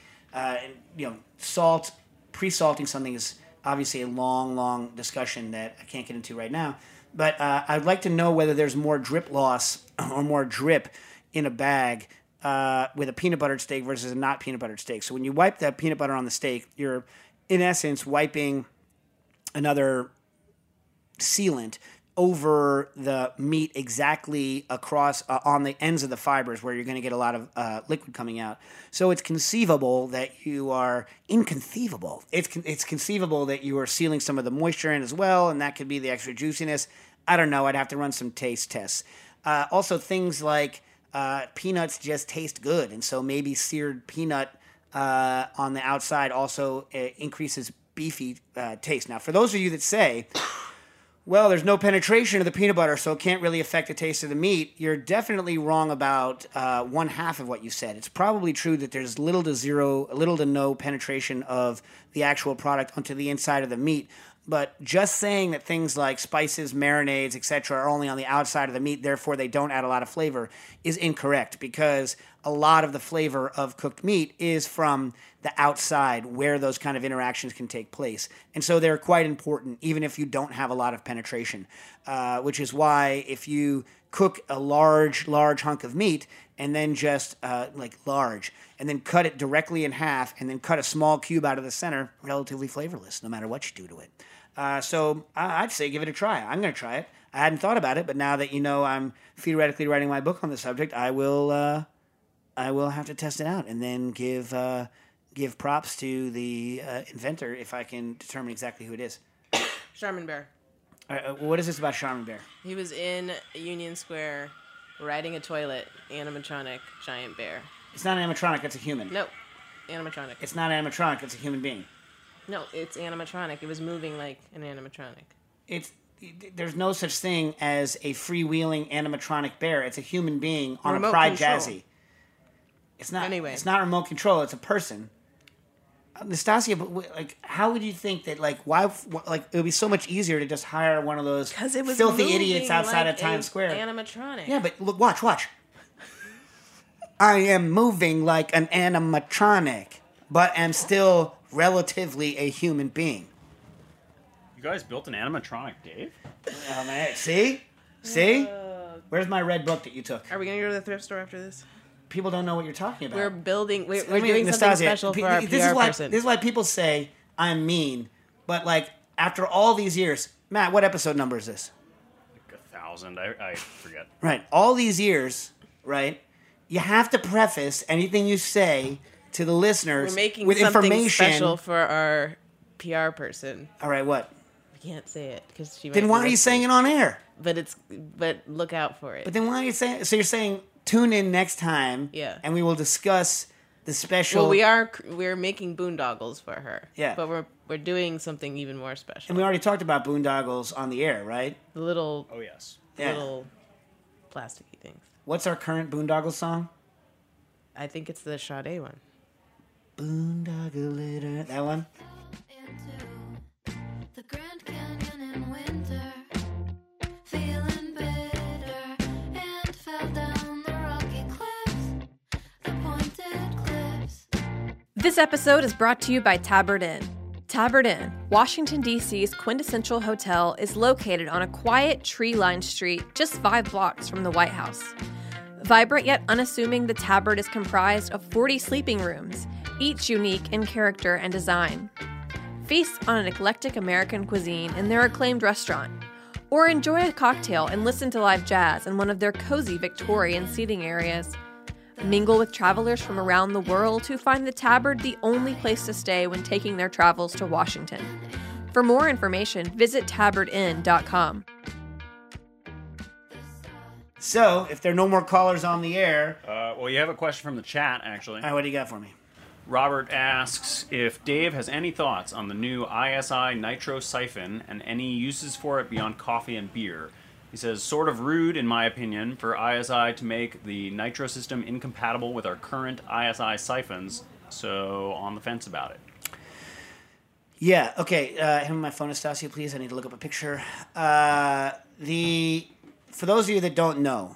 you know, salt. Pre salting something is obviously a long, long discussion that I can't get into right now but uh, I'd like to know whether there's more drip loss or more drip in a bag uh, with a peanut buttered steak versus a not peanut buttered steak. So when you wipe that peanut butter on the steak, you're in essence wiping another sealant over the meat exactly across uh, on the ends of the fibers where you're going to get a lot of uh, liquid coming out. So it's conceivable that you are inconceivable. It's con- it's conceivable that you are sealing some of the moisture in as well, and that could be the extra juiciness. I don't know. I'd have to run some taste tests. Uh, also, things like uh, peanuts just taste good, and so maybe seared peanut uh, on the outside also uh, increases beefy taste. Now, for those of you that say well, there's no penetration of the peanut butter, so it can't really affect the taste of the meat. You're definitely wrong about uh, one half of what you said. It's probably true that there's little to zero, little to no penetration of the actual product onto the inside of the meat. But just saying that things like spices, marinades, etc., are only on the outside of the meat, therefore they don't add a lot of flavor, is incorrect because a lot of the flavor of cooked meat is from the outside where those kind of interactions can take place. And so they're quite important, even if you don't have a lot of penetration, uh, which is why if you cook a large, large hunk of meat and then just uh, like large, and then cut it directly in half, and then cut a small cube out of the center, relatively flavorless, no matter what you do to it. Uh, so I'd say give it a try. I'm going to try it. I hadn't thought about it, but now that you know I'm theoretically writing my book on the subject, I will. Uh, I will have to test it out and then give uh, give props to the uh, inventor if I can determine exactly who it is. Charmin Bear. Uh, what is this about Charmin Bear? He was in Union Square riding a toilet, animatronic giant bear. It's not animatronic. It's a human. No, animatronic. It's not animatronic. It's a human being. No, it's animatronic. It was moving like an animatronic. It's there's no such thing as a freewheeling animatronic bear. It's a human being on Remote a Pride control. Jazzy. It's not. Anyway. it's not remote control. It's a person. Uh, Nastassia, but like, how would you think that? Like, why? Like, it would be so much easier to just hire one of those Because it was filthy idiots outside like of Times Square. Animatronic. yeah, but look, watch, watch. I am moving like an animatronic, but am still relatively a human being. You guys built an animatronic, Dave? Oh, man. See? See? Where's my red book that you took? Are we gonna go to the thrift store after this? People don't know what you're talking about. We're building. We're, I we're mean, doing something special pe- for our this PR is why, person. This is why people say I'm mean, but like after all these years, Matt, what episode number is this? Like a thousand. I, I forget. Right, all these years, right? You have to preface anything you say to the listeners We're making with something information. special for our PR person. All right, what? I can't say it because she. Then might why are you saying it on air? But it's. But look out for it. But then why are you saying? So you're saying tune in next time, Yeah. and we will discuss the special. well, we are. We're making boondoggles for her. Yeah. But we're we're doing something even more special. and we already talked about boondoggles on the air, right? the little Oh yes. Yeah. little plasticky things. What's our current boondoggle song? I think it's the Sade one. Boondoggle litter. That one. This episode is brought to you by Tabard Inn. Tabard Inn, Washington, D.C.'s quintessential hotel, is located on a quiet, tree lined street just five blocks from the White House. Vibrant yet unassuming, the Tabard is comprised of 40 sleeping rooms, each unique in character and design. Feast on an eclectic American cuisine in their acclaimed restaurant, or enjoy a cocktail and listen to live jazz in one of their cozy Victorian seating areas. Mingle with travelers from around the world who find the Tabard the only place to stay when taking their travels to Washington. For more information, visit tabardinn.com. So, if there are no more callers on the air, Uh, well, you have a question from the chat, actually. all right, what do you got for me? Robert asks if Dave has any thoughts on the new ISI Nitro Siphon and any uses for it beyond coffee and beer. He says, sort of rude, in my opinion, for ISI to make the Nitro system incompatible with our current ISI siphons, so on the fence about it. Yeah. Okay. Uh, hand me my phone, Anastasia, please. I need to look up a picture. Uh, the for those of you that don't know,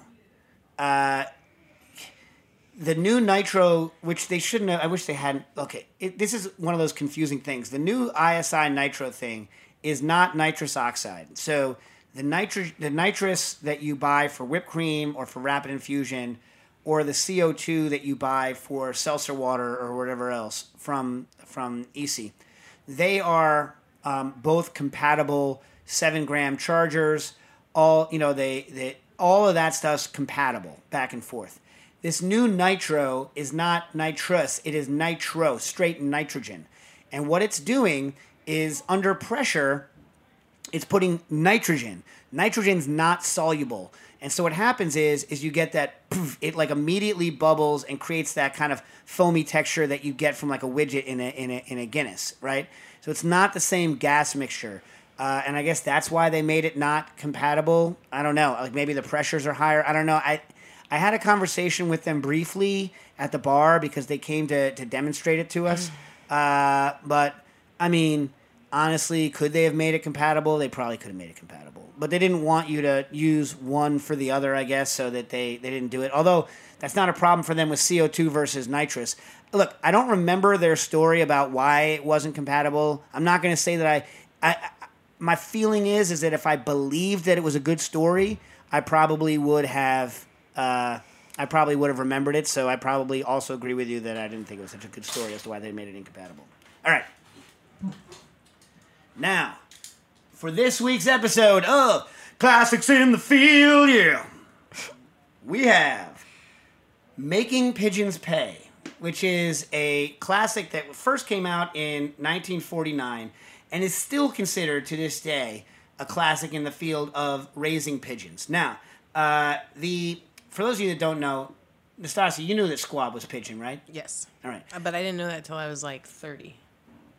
uh, the new Nitro, which they shouldn't have. I wish they hadn't. Okay, it, this is one of those confusing things. The new ISI Nitro thing is not nitrous oxide. So the nitro, the nitrous that you buy for whipped cream or for rapid infusion, or the CO two that you buy for seltzer water or whatever else from from EC they are um, both compatible seven gram chargers. All you know they, they all of that stuff's compatible back and forth. This new nitro is not nitrous it is nitro straight nitrogen. And what it's doing is under pressure it's putting nitrogen. Nitrogen's not soluble. And so what happens is is you get that poof, it like immediately bubbles and creates that kind of foamy texture that you get from like a widget in a in a in a Guinness, right? So it's not the same gas mixture. Uh, and I guess that's why they made it not compatible. I don't know. Like maybe the pressures are higher. I don't know. I I had a conversation with them briefly at the bar because they came to to demonstrate it to us. Uh, but I mean, honestly, could they have made it compatible? They probably could have made it compatible, but they didn't want you to use one for the other, I guess, so that they they didn't do it. Although that's not a problem for them with CO two versus nitrous. Look, I don't remember their story about why it wasn't compatible. I'm not going to say that I, I, I. My feeling is is that if I believed that it was a good story, I probably would have. Uh, I probably would have remembered it. So I probably also agree with you that I didn't think it was such a good story as to why they made it incompatible. All right. Now, for this week's episode of Classics in the Field, yeah, we have Making Pigeons Pay, which is a classic that first came out in 1949 and is still considered to this day a classic in the field of raising pigeons. Now, uh, the for those of you that don't know, Nastassia, you knew that squab was pigeon, right? Yes. All right. Uh, But I didn't know that until I was like 30.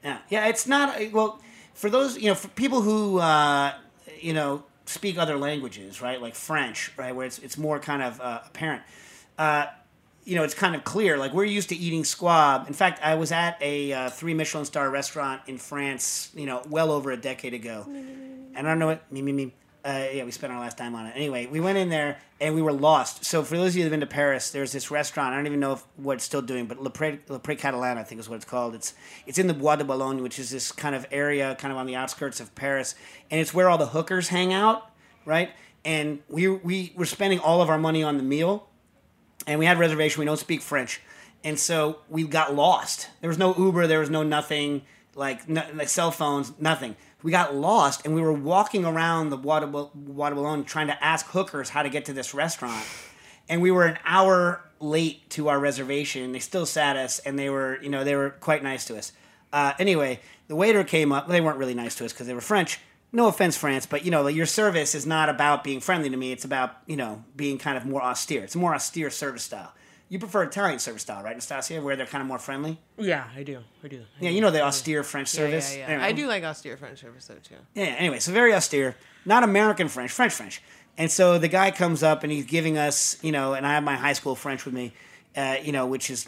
Yeah, yeah. It's not well for those you know for people who uh, you know speak other languages, right? Like French, right, where it's it's more kind of uh, apparent. Uh, you know, it's kind of clear. Like we're used to eating squab. In fact, I was at a uh, three Michelin star restaurant in France, you know, well over a decade ago, and I don't know what me me me. Uh, yeah, we spent our last time on it. Anyway, we went in there and we were lost. So for those of you that've been to Paris, there's this restaurant. I don't even know if, what it's still doing, but Le Pré, Le Pré Catalan, I think is what it's called. It's it's in the Bois de Boulogne, which is this kind of area, kind of on the outskirts of Paris, and it's where all the hookers hang out, right? And we we were spending all of our money on the meal, and we had reservation. We don't speak French, and so we got lost. There was no Uber. There was no nothing like no, like cell phones, nothing. We got lost, and we were walking around the de Boulogne trying to ask hookers how to get to this restaurant, and we were an hour late to our reservation. They still sat us, and they were you know they were quite nice to us. Uh, anyway, the waiter came up. They weren't really nice to us because they were French. No offense, France, but you know your service is not about being friendly to me. It's about you know being kind of more austere. It's a more austere service style. You prefer Italian service style, right, Nastassia, where they're kind of more friendly? Yeah, I do. I do. I Yeah, do. you know the austere French service. Yeah, yeah. Anyway. I do like austere French service though too. Yeah, anyway, so very austere, not American French, French French. And so the guy comes up and he's giving us, you know, and I have my high school French with me, uh, you know, which is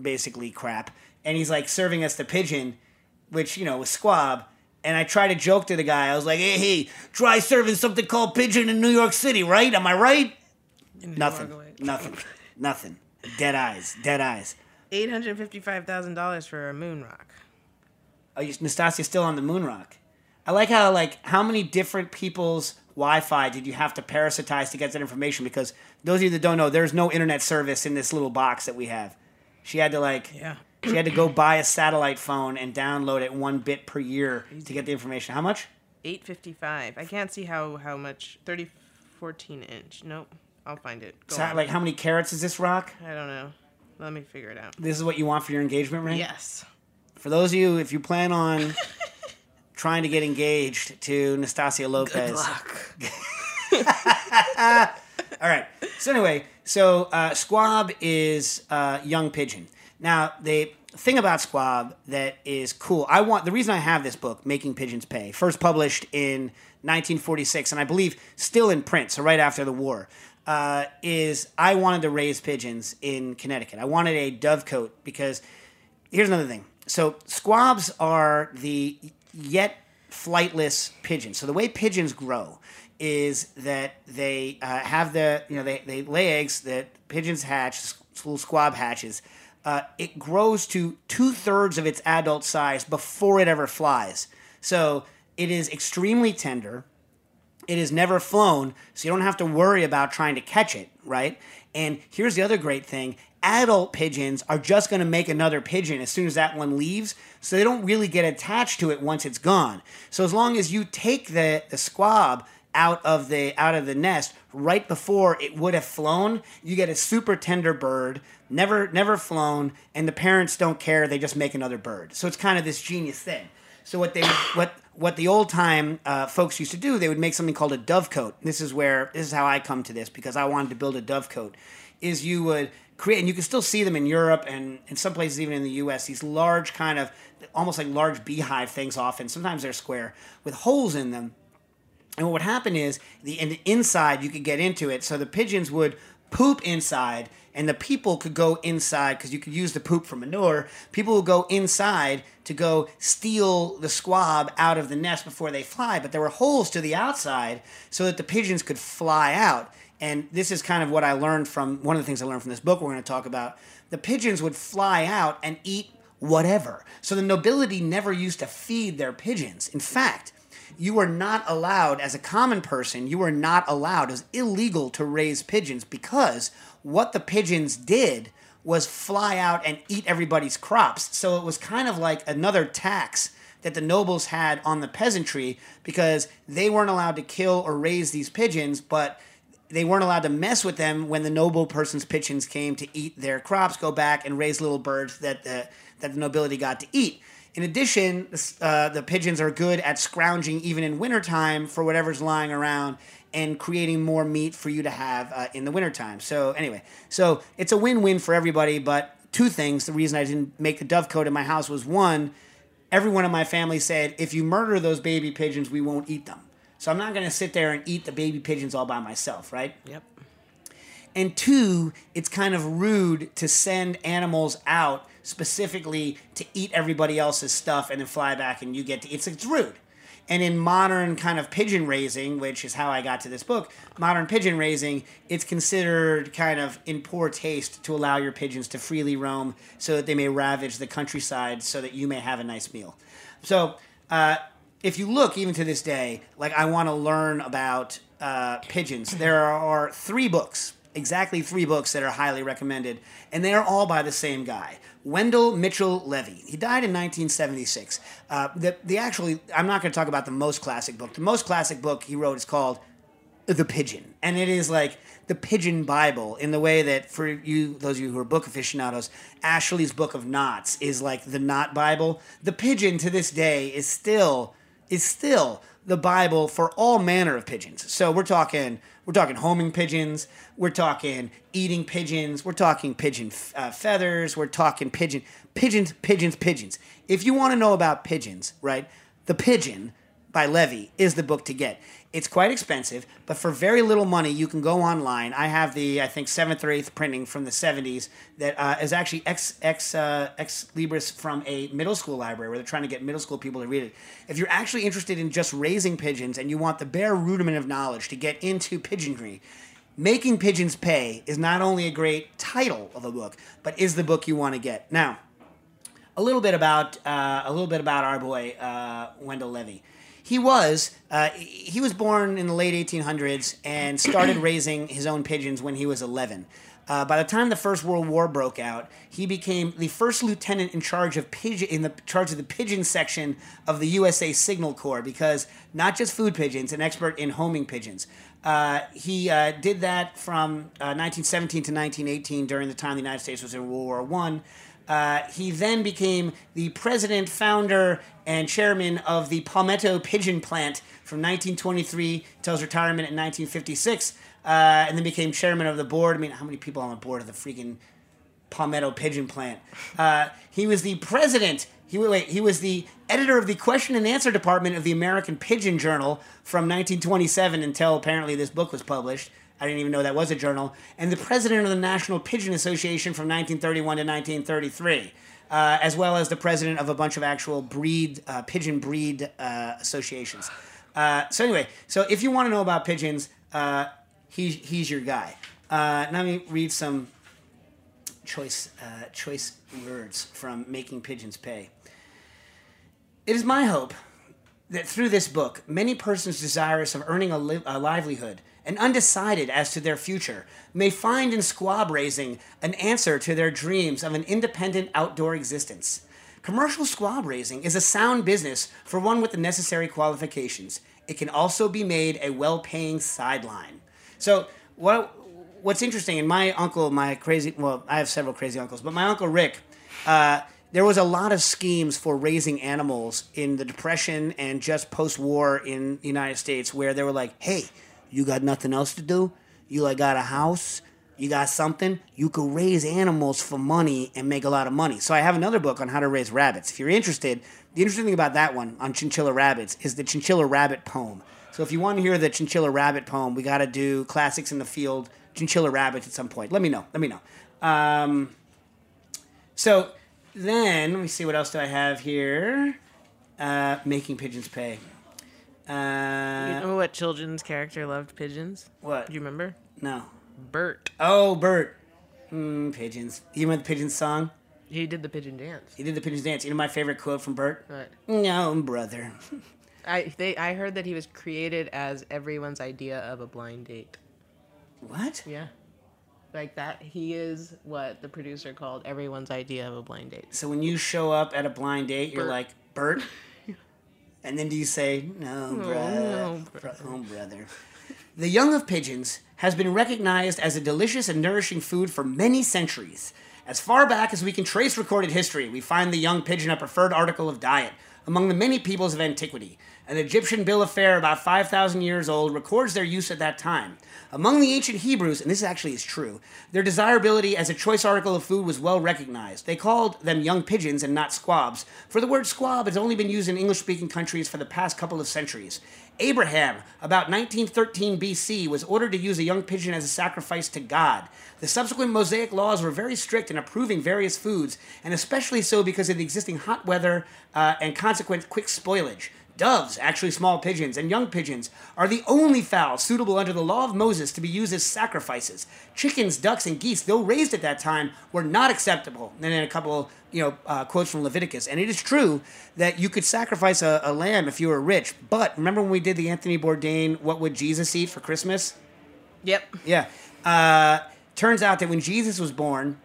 basically crap. And he's like serving us the pigeon, which, you know, was squab. And I tried to joke to the guy. I was like, hey, hey, try serving something called pigeon in New York City, right? Am I right? Nothing. Nothing. Nothing. Dead eyes. Dead eyes. Eight hundred fifty-five thousand dollars for a moon rock. Oh, you, Nastassia's still on the moon rock. I like how like how many different people's Wi-Fi did you have to parasitize to get that information? Because those of you that don't know, there's no internet service in this little box that we have. She had to like Yeah. she had to go buy a satellite phone and download it one bit per year to get the information. How much? Eight fifty-five. I can't see how how much. Thirty fourteen inch. Nope. I'll find it. Go Sa- on. like how many carats is this rock? I don't know. Let me figure it out. This is what you want for your engagement ring. Yes. For those of you, if you plan on trying to get engaged to Nastassia Lopez, Good luck. All right. So anyway, so uh, squab is uh, young pigeon. Now the thing about squab that is cool. I want the reason I have this book, Making Pigeons Pay, first published in 1946, and I believe still in print. So right after the war. Uh, is I wanted to raise pigeons in Connecticut. I wanted a dovecote because here's another thing. So squabs are the yet flightless pigeons. So the way pigeons grow is that they uh, have the you know they, they lay eggs that pigeons hatch little squab hatches uh, it grows to two-thirds of its adult size before it ever flies so it is extremely tender it is never flown, so you don't have to worry about trying to catch it, right? And here's the other great thing adult pigeons are just going to make another pigeon as soon as that one leaves, so they don't really get attached to it once it's gone. So as long as you take the, the squab out of the out of the nest right before it would have flown, you get a super tender bird, never never flown, and the parents don't care, they just make another bird. So it's kind of this genius thing. So what they what what the old time uh, folks used to do, they would make something called a dovecote. This is where this is how I come to this because I wanted to build a dovecote. Is you would create, and you can still see them in Europe and in some places even in the U.S. These large kind of almost like large beehive things. Often, sometimes they're square with holes in them. And what would happen is the, the inside you could get into it, so the pigeons would poop inside, and the people could go inside because you could use the poop for manure. People would go inside to go steal the squab out of the nest before they fly, but there were holes to the outside so that the pigeons could fly out. And this is kind of what I learned from one of the things I learned from this book we're going to talk about. The pigeons would fly out and eat whatever. So the nobility never used to feed their pigeons. In fact, you were not allowed, as a common person, you were not allowed, it was illegal to raise pigeons because what the pigeons did was fly out and eat everybody's crops. So it was kind of like another tax that the nobles had on the peasantry because they weren't allowed to kill or raise these pigeons, but they weren't allowed to mess with them when the noble person's pigeons came to eat their crops, go back and raise little birds that the, that the nobility got to eat. In addition, uh, the pigeons are good at scrounging even in wintertime for whatever's lying around and creating more meat for you to have uh, in the wintertime. So, anyway, so it's a win win for everybody. But two things the reason I didn't make the dovecote in my house was one, everyone in my family said, if you murder those baby pigeons, we won't eat them. So, I'm not going to sit there and eat the baby pigeons all by myself, right? Yep. And two, it's kind of rude to send animals out specifically to eat everybody else's stuff and then fly back and you get to it's it's rude. And in modern kind of pigeon raising, which is how I got to this book, modern pigeon raising, it's considered kind of in poor taste to allow your pigeons to freely roam so that they may ravage the countryside so that you may have a nice meal. So, uh, if you look even to this day, like I want to learn about uh, pigeons, there are three books, exactly three books that are highly recommended, and they are all by the same guy, Wendell Mitchell Levy. He died in 1976. Uh, the the actually, I'm not going to talk about the most classic book. The most classic book he wrote is called the pigeon and it is like the pigeon bible in the way that for you those of you who are book aficionados ashley's book of knots is like the knot bible the pigeon to this day is still is still the bible for all manner of pigeons so we're talking we're talking homing pigeons. We're talking eating pigeons. We're talking pigeon uh, feathers. We're talking pigeon pigeons pigeons pigeons. If you want to know about pigeons right the pigeon by Levy is the book to get. It's quite expensive, but for very little money, you can go online. I have the I think seventh or eighth printing from the '70s that uh, is actually ex ex uh, ex libris from a middle school library where they're trying to get middle school people to read it. If you're actually interested in just raising pigeons and you want the bare rudiment of knowledge to get into pigeonry, Making Pigeons Pay is not only a great title of a book, but is the book you want to get. Now, a little bit about uh, a little bit about our boy uh, Wendell Levy. He was uh, he was born in the late 1800s and started raising his own pigeons when he was 11. Uh, by the time the First World War broke out, he became the first lieutenant in charge of pigeon in the charge of the pigeon section of the USA Signal Corps because not just food pigeons, an expert in homing pigeons. Uh, he uh, did that from uh, 1917 to 1918 during the time the United States was in World War One. Uh, he then became the president, founder, and chairman of the Palmetto Pigeon Plant from 1923 till his retirement in 1956, uh, and then became chairman of the board. I mean, how many people on the board of the freaking Palmetto Pigeon Plant? Uh, he was the president. He wait. He was the editor of the question and answer department of the American Pigeon Journal from 1927 until apparently this book was published. I didn't even know that was a journal. And the president of the National Pigeon Association from 1931 to 1933, uh, as well as the president of a bunch of actual breed uh, pigeon breed uh, associations. Uh, so anyway, so if you want to know about pigeons, uh, he's he's your guy. Uh, now let me read some choice uh, choice words from Making Pigeons Pay. It is my hope that through this book, many persons desirous of earning a, li- a livelihood and undecided as to their future may find in squab raising an answer to their dreams of an independent outdoor existence. Commercial squab raising is a sound business for one with the necessary qualifications. It can also be made a well paying sideline. So, what, what's interesting, and my uncle, my crazy, well, I have several crazy uncles, but my uncle Rick, uh, there was a lot of schemes for raising animals in the Depression and just post war in the United States where they were like, hey, you got nothing else to do? You like got a house? You got something? You could raise animals for money and make a lot of money. So I have another book on how to raise rabbits. If you're interested, the interesting thing about that one on chinchilla rabbits is the chinchilla rabbit poem. So if you want to hear the chinchilla rabbit poem, we got to do classics in the field, chinchilla rabbits at some point. Let me know. Let me know. Um, so then let me see what else do I have here. Uh, making pigeons pay. You Uh, know what children's character loved pigeons? what? Do you remember? No. Bert. Oh, Bert. Hmm, pigeons. You remember the pigeon song? He did the pigeon dance. He did the pigeon dance. You know my favorite quote from Bert? But No, brother. I they I heard that he was created as everyone's idea of a blind date. What? Yeah. Like that he is what the producer called everyone's idea of a blind date. So when you show up at a blind date, you're like, Bert? and then do you say, no, brother? no, Bro- oh, brother. The young of pigeons has been recognized as a delicious and nourishing food for many centuries. As far back as we can trace recorded history, we find the young pigeon a preferred article of diet among the many peoples of antiquity. An Egyptian bill of fare about 5,000 years old records their use at that time. Among the ancient Hebrews, and this actually is true, their desirability as a choice article of food was well recognized. They called them young pigeons and not squabs, for the word squab has only been used in English speaking countries for the past couple of centuries. Abraham, about 1913 BC, was ordered to use a young pigeon as a sacrifice to God. The subsequent Mosaic laws were very strict in approving various foods, and especially so because of the existing hot weather uh, and consequent quick spoilage. Doves, actually small pigeons, and young pigeons are the only fowl suitable under the law of Moses to be used as sacrifices. Chickens, ducks, and geese, though raised at that time, were not acceptable. And then a couple, you know, uh, quotes from Leviticus. And it is true that you could sacrifice a, a lamb if you were rich. But remember when we did the Anthony Bourdain "What Would Jesus Eat for Christmas"? Yep. Yeah. Uh, turns out that when Jesus was born,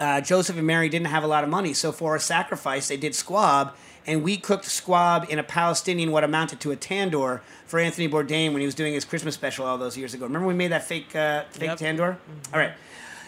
uh, Joseph and Mary didn't have a lot of money, so for a sacrifice, they did squab, and we cooked squab in a Palestinian, what amounted to a tandoor, for Anthony Bourdain when he was doing his Christmas special all those years ago. Remember we made that fake, uh, fake Yep. tandoor? All right.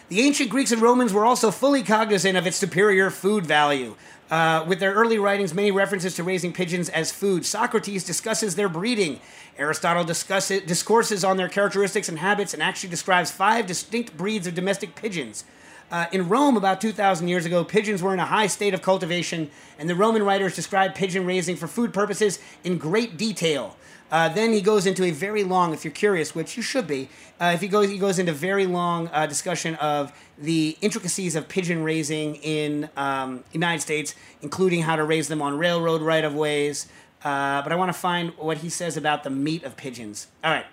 The ancient Greeks and Romans were also fully cognizant of its superior food value. Uh, with their early writings, many references to raising pigeons as food. Socrates discusses their breeding. Aristotle discusses, discourses on their characteristics and habits and actually describes five distinct breeds of domestic pigeons. Uh, in Rome, about 2,000 years ago, pigeons were in a high state of cultivation, and the Roman writers described pigeon raising for food purposes in great detail. Uh, then he goes into a very long, if you're curious, which you should be, uh, if he goes, he goes into very long uh, discussion of the intricacies of pigeon raising in um, United States, including how to raise them on railroad right of ways. Uh, but I want to find what he says about the meat of pigeons. All right.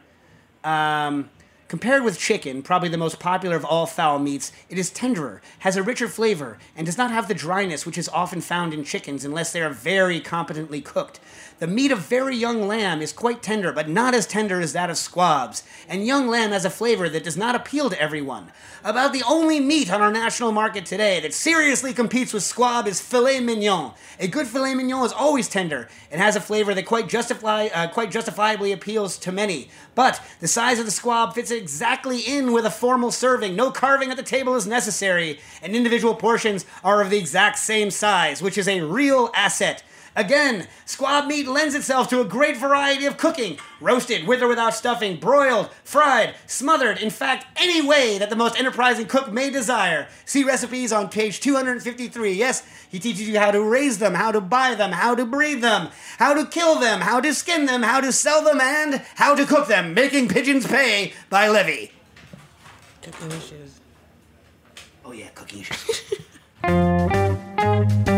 Um, compared with chicken, probably the most popular of all fowl meats, it is tenderer, has a richer flavor, and does not have the dryness which is often found in chickens unless they are very competently cooked. The meat of very young lamb is quite tender, but not as tender as that of squabs, and young lamb has a flavor that does not appeal to everyone. About the only meat on our national market today that seriously competes with squab is filet mignon. A good filet mignon is always tender and has a flavor that quite justify uh, quite justifiably appeals to many. But the size of the squab fits exactly in with a formal serving. No carving at the table is necessary, and individual portions are of the exact same size, which is a real asset. Again, squab meat lends itself to a great variety of cooking roasted, with or without stuffing, broiled, fried, smothered, in fact, any way that the most enterprising cook may desire. See recipes on page 253. Yes, he teaches you how to raise them, how to buy them, how to breed them, how to kill them, how to skin them, how to sell them, and how to cook them, making pigeons pay by levy. Cooking issues. Oh, yeah, cooking issues.